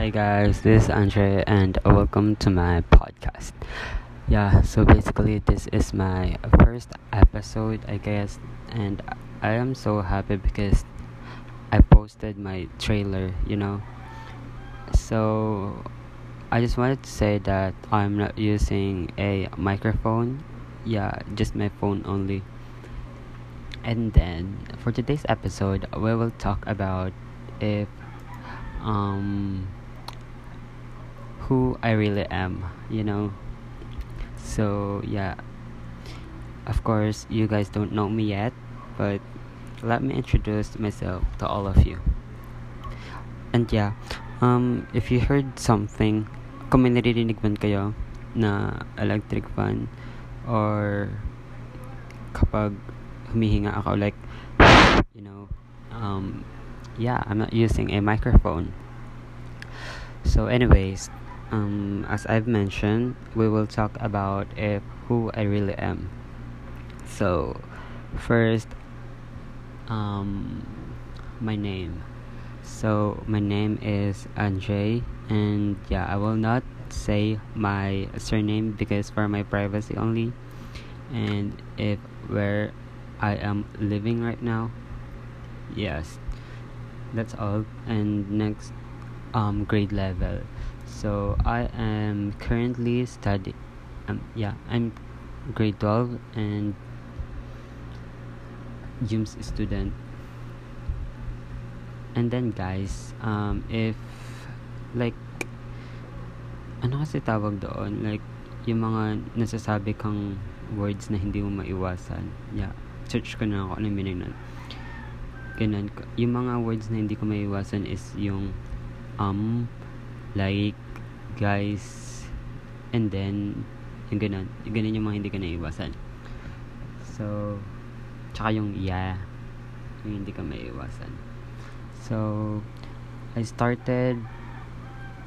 Hey guys, this is Andre and welcome to my podcast. Yeah, so basically this is my first episode, I guess, and I am so happy because I posted my trailer, you know. So I just wanted to say that I'm not using a microphone. Yeah, just my phone only. And then for today's episode, we will talk about if um who I really am, you know. So, yeah. Of course, you guys don't know me yet, but let me introduce myself to all of you. And yeah, um if you heard something, kung may kayo na electric fan or kapag humihinga ako like you know um yeah i'm not using a microphone so anyways um as i've mentioned we will talk about if who i really am. So first um my name. So my name is Andre and yeah I will not say my surname because for my privacy only. And if where I am living right now yes that's all. And next um grade level so I am currently studying um yeah I'm grade 12 and Jum's student. And then guys um if like ano kasi tawag doon? Like yung mga nasasabi kang words na hindi mo maiwasan. Yeah search ko na ako ano meaning nun. Ganun. Yung mga words na hindi ko maiwasan is yung um like guys and then yung ganun. Yung ganun yung mga hindi ko naiwasan so tsaka yung yeah yung hindi ka maiwasan so I started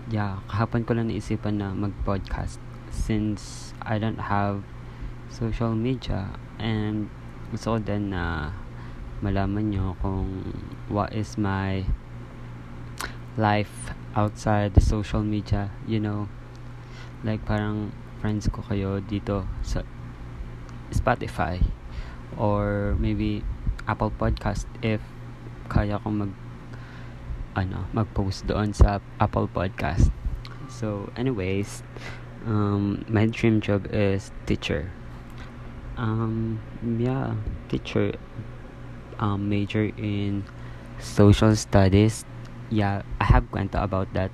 yeah kahapon ko lang naisipan na mag podcast since I don't have social media. And gusto ko din na malaman nyo kung what is my life outside the social media you know? Like parang friends ko kayo dito sa Spotify or maybe Apple Podcast if kaya kong mag ano mag-post doon sa Apple Podcast. So anyways um, my dream job is teacher. Um yeah teacher um major in social studies yeah i have kwento about that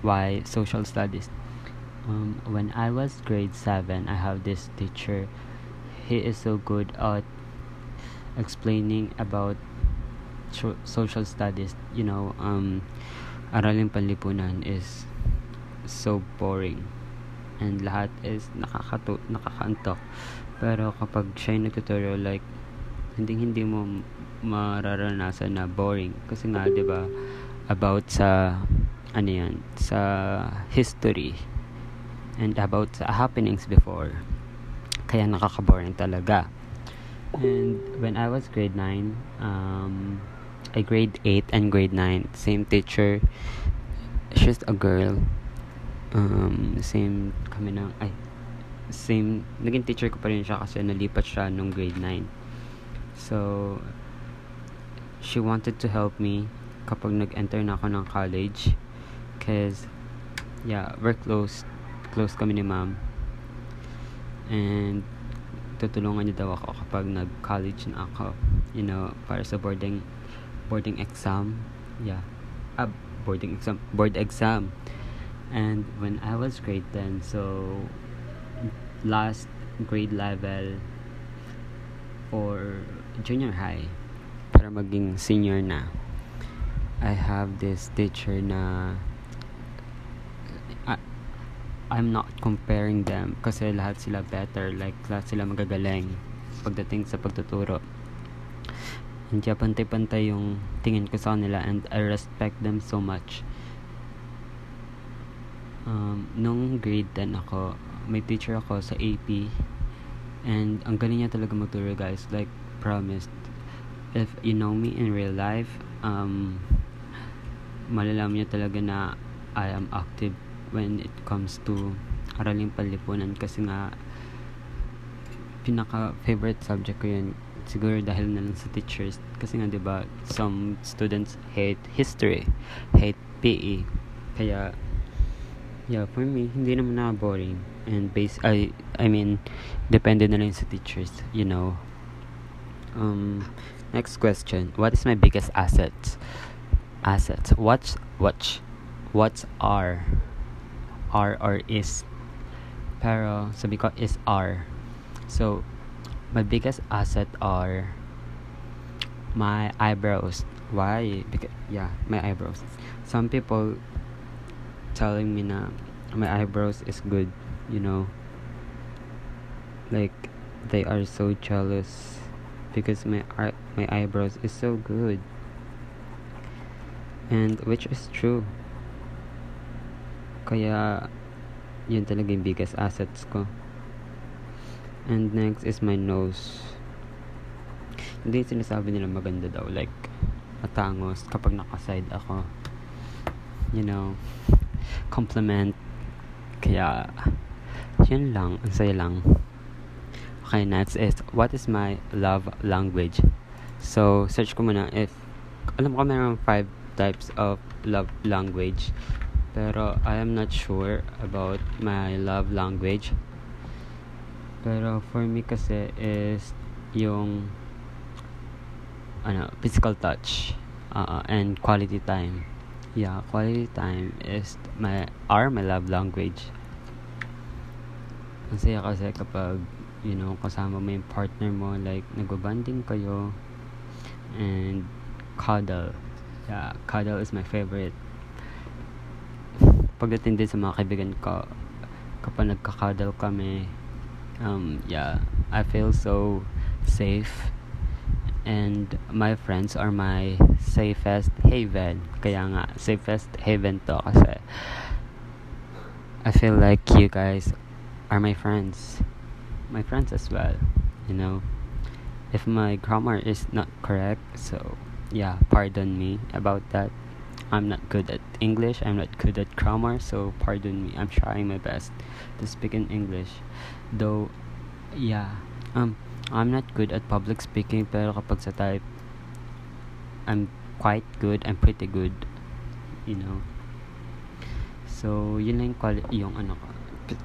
why social studies. Um when i was grade 7 i have this teacher. He is so good at explaining about so- social studies. You know um araling panlipunan is so boring and lahat is nakakato nakakaantok pero kapag siya yung nagtututorial like hindi hindi mo mararanasan na boring. Kasi nga 'di ba about sa ano yan sa history and about sa happenings before. Kaya nakaka-boring talaga. And when I was grade 9 um I grade 8 and grade 9 same teacher she's a girl. Um same kami ng ay same naging teacher ko pa rin siya kasi nalipat siya nung grade 9 so she wanted to help me kapag nag-enter na ako ng college. Cause yeah we're close close kami ni ma'am. And tutulungan niya daw ako kapag nag-college na ako you know para sa boarding boarding exam. Yeah. Ah, boarding exam board exam. And when I was grade 10 so last grade level for junior high para maging senior na I have this teacher na I, I'm not comparing them kasi lahat sila better like lahat sila magagaling pagdating sa pagtuturo. Hindi pantay-pantay yung tingin ko sa kanila and I respect them so much. Um, nung grade 10 ako may teacher ako sa AP and ang galing niya talaga magturo guys. Like promised if you know me in real life um malalaman niyo talaga na I am active when it comes to araling panlipunan kasi nga pinaka favorite subject ko yun siguro dahil na lang sa teachers. Kasi nga 'di ba some students hate history hate PE kaya yeah for me hindi naman na boring. And base I I mean depende na lang sa teachers you know. Um next question. What is my biggest assets assets what's what's what's R R or is pero sabi ko is R so my biggest asset are my eyebrows. Why? Because yeah, my eyebrows. Some people telling me na my eyebrows is good, you know. Like they are so jealous because my my eyebrows is so good. And which is true. Kaya yun talaga yung biggest assets ko. And next is my nose. Hindi sinasabi nila maganda daw. Like, matangos kapag nakaside ako. You know, compliment. Kaya, yun lang. Ang saya lang. Okay, next is, what is my love language? So, search ko muna if, alam ko meron five types of love language. Pero, I am not sure about my love language. Pero for me kasi is yung ano, physical touch uh, and quality time. Yeah, quality time is my are my love language. Ang saya kasi kapag you know, kasama mo yung partner mo like nagbo-bonding kayo and cuddle. Yeah, cuddle is my favorite. Pagdating din sa mga kaibigan ko, kapag nagka-cuddle kami, um, yeah, I feel so safe and my friends are my safest haven. Kaya nga, safest haven to kasi I feel like you guys are my friends. My friends as well, you know. If my grammar is not correct, so yeah, pardon me about that. I'm not good at English, I'm not good at grammar, so pardon me. I'm trying my best to speak in English. Though, yeah, um, I'm not good at public speaking, pero kapag sa type, I'm quite good, I'm pretty good, you know. So, yun lang quali- yung ano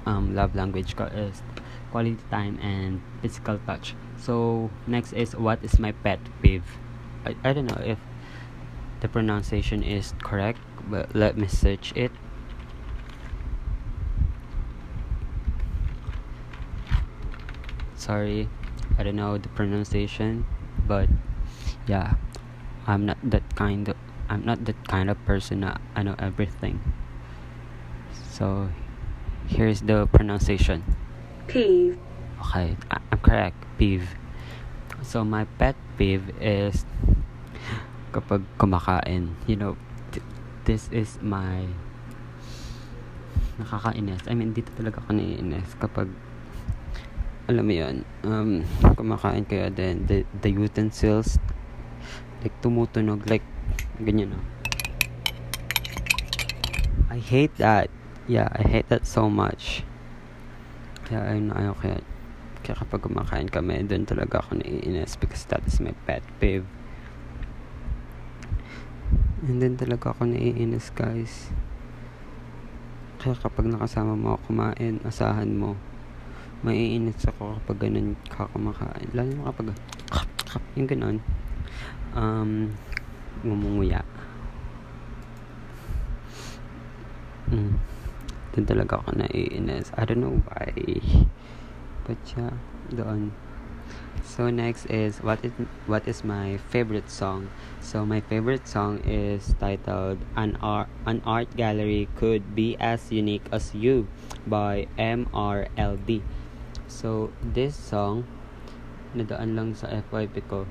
um, love language ko is quality time and physical touch. So, next is what is my pet peeve? I, I don't know if the pronunciation is correct, but let me search it. Sorry, I don't know the pronunciation, but yeah, I'm not that kind of I'm not that kind of person that I know everything. So here's the pronunciation. Peeve. Okay, I- I'm correct. Peeve. So my pet peeve is kapag kumakain. You know, th- this is my nakakainis. I mean, dito talaga ako naiinis kapag alam mo yun, um, kumakain kayo then the, the utensils like tumutunog like ganyan no? I hate that yeah I hate that so much kaya ayun ayaw kaya kaya kapag kumakain kami doon talaga ako naiinis because that is my pet peeve and then talaga ako naiinis guys kaya kapag nakasama mo kumain asahan mo maiinit ako kapag ganun ka kumakain. Lalo na kapag yung ganun um, ngumunguya. Mm. Doon talaga ako naiinis. I don't know why. Yeah, doon. So next is what is what is my favorite song? So my favorite song is titled An Art An Art Gallery Could Be As Unique as You by MRLD. So this song nadaan lang sa FYP ko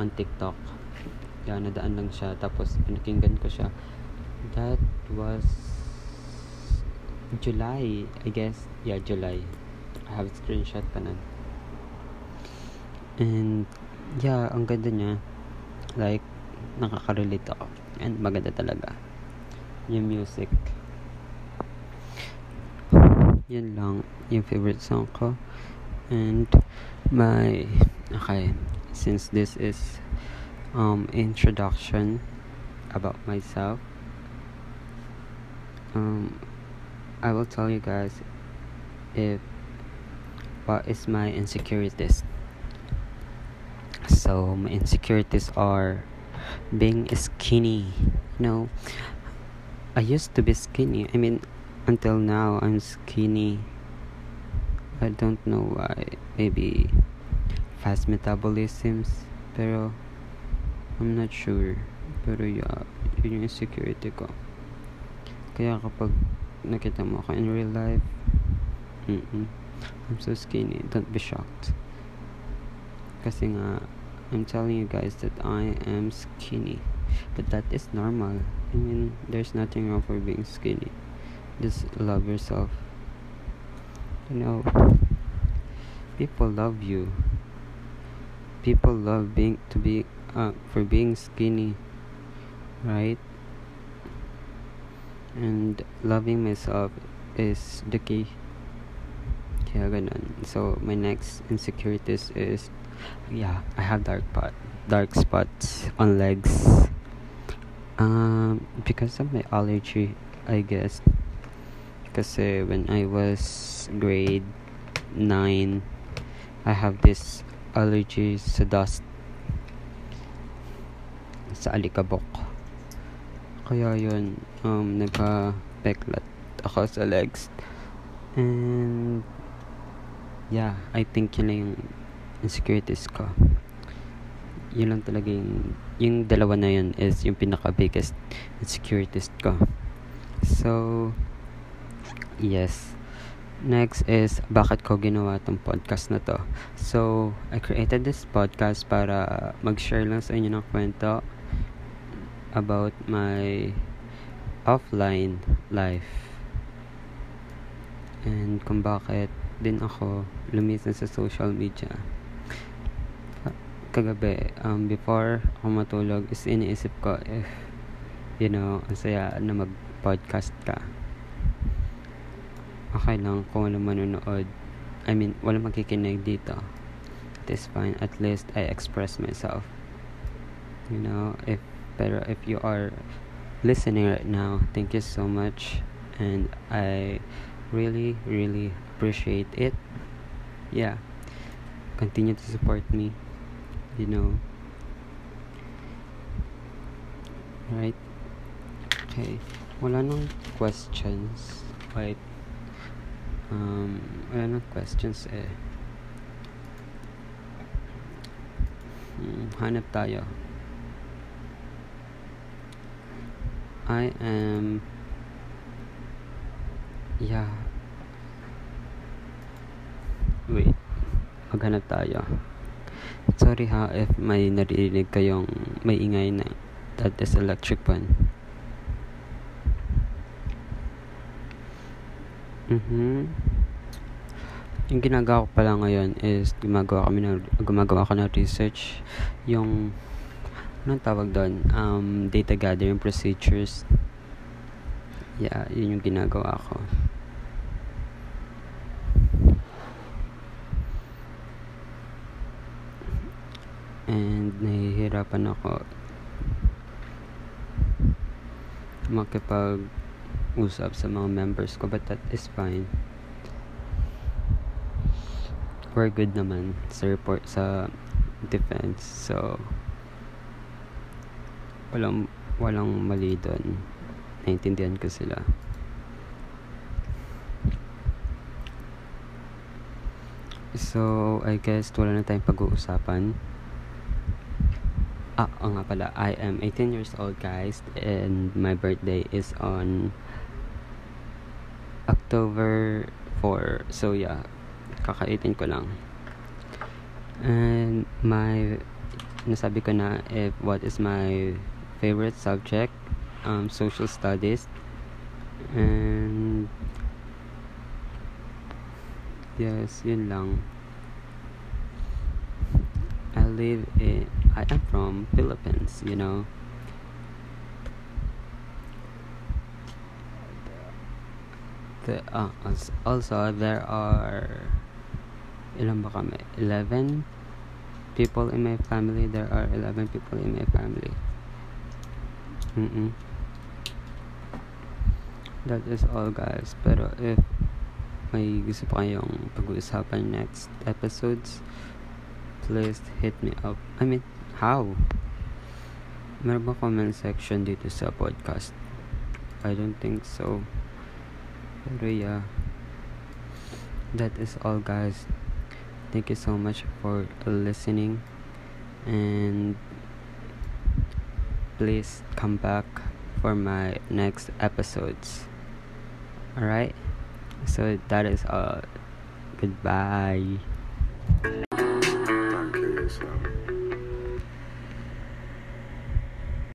on TikTok. Yan, nadaan lang siya. Tapos, pinakinggan ko siya. That was July, I guess. Yeah, July. I have screenshot pa nun. And, yeah, ang ganda niya. Like, nakaka-relate ako. And maganda talaga. yung music. Yun lang yung favorite song ko. And my okay, since this is um introduction about myself, um I will tell you guys if what is my insecurities. So my insecurities are being skinny. You know, I used to be skinny. I mean, until now I'm skinny. I don't know why. Maybe fast metabolisms. Pero I'm not sure. Pero yeah, yun yung insecurity ko. Kaya kapag nakita mo ako in real life, mm-mm, I'm so skinny. Don't be shocked. Kasi nga, I'm telling you guys that I am skinny. But that is normal. I mean, there's nothing wrong for being skinny. Just love yourself. You know, people love you. People love being to be uh, for being skinny, right? And loving myself is the key. Kaya ganun. So my next insecurities is yeah, I have dark pot dark spots on legs. Um because of my allergy, I guess. Kasi when I was grade 9, I have this allergy sa dust sa alikabok. Kaya yun, um, nagka-peklat ako sa legs. And, yeah, I think yun lang yung insecurities ko. Yun lang talaga yung, yung dalawa na yun is yung pinaka-biggest insecurities ko. So, yes. Next is, bakit ko ginawa tong podcast na to? So, I created this podcast para mag-share lang sa inyo ng kwento about my offline life. And kung bakit din ako lumisan sa social media. Kagabi, um, before ako matulog, is iniisip ko if, you know, ang saya na mag-podcast ka okay lang kung walang manonood. I mean, walang makikinig dito. It is fine. At least I express myself. You know, if pero if you are listening right now, thank you so much and I really really appreciate it. Yeah. Continue to support me. You know. Right? Okay. Wala nang questions. Wait. Um, wala nang questions eh. Hmm, hanap tayo. I am yeah. Wait maghanap tayo. Sorry ha if may naririnig kayong may ingay na. That is electric fan. Mhm yung ginagawa ko pala ngayon is gumagawa kami ng gumagawa ko ng research. Yung anong tawag doon? Um, data gathering procedures. Yeah yun yung ginagawa ko. And nahihirapan ako makipag usap sa mga members ko but that is fine. We're good naman sa report sa defense so walang walang mali doon. Naintindihan ko sila. So I guess wala na tayong pag-uusapan. Ah oh nga pala. I am 18 years old guys and my birthday is on October 4 so yeah. Kaka 18 ko lang. And my nasabi ko na if what is my favorite subject um, social studies. And yes yun lang. I live in I am from Philippines you know? The, uh, also there are ilan ba kami? 11 people in my family? There are 11 people in my family mm that is all guys. Pero if may gusto pa kayong pag-uusapan next episodes? Please hit me up. I mean how? Meron ba comment section dito sa podcast? I don't think so. Pero yeah. That is all guys. Thank you so much for listening. And please come back for my next episodes. All right so that is all. Goodbye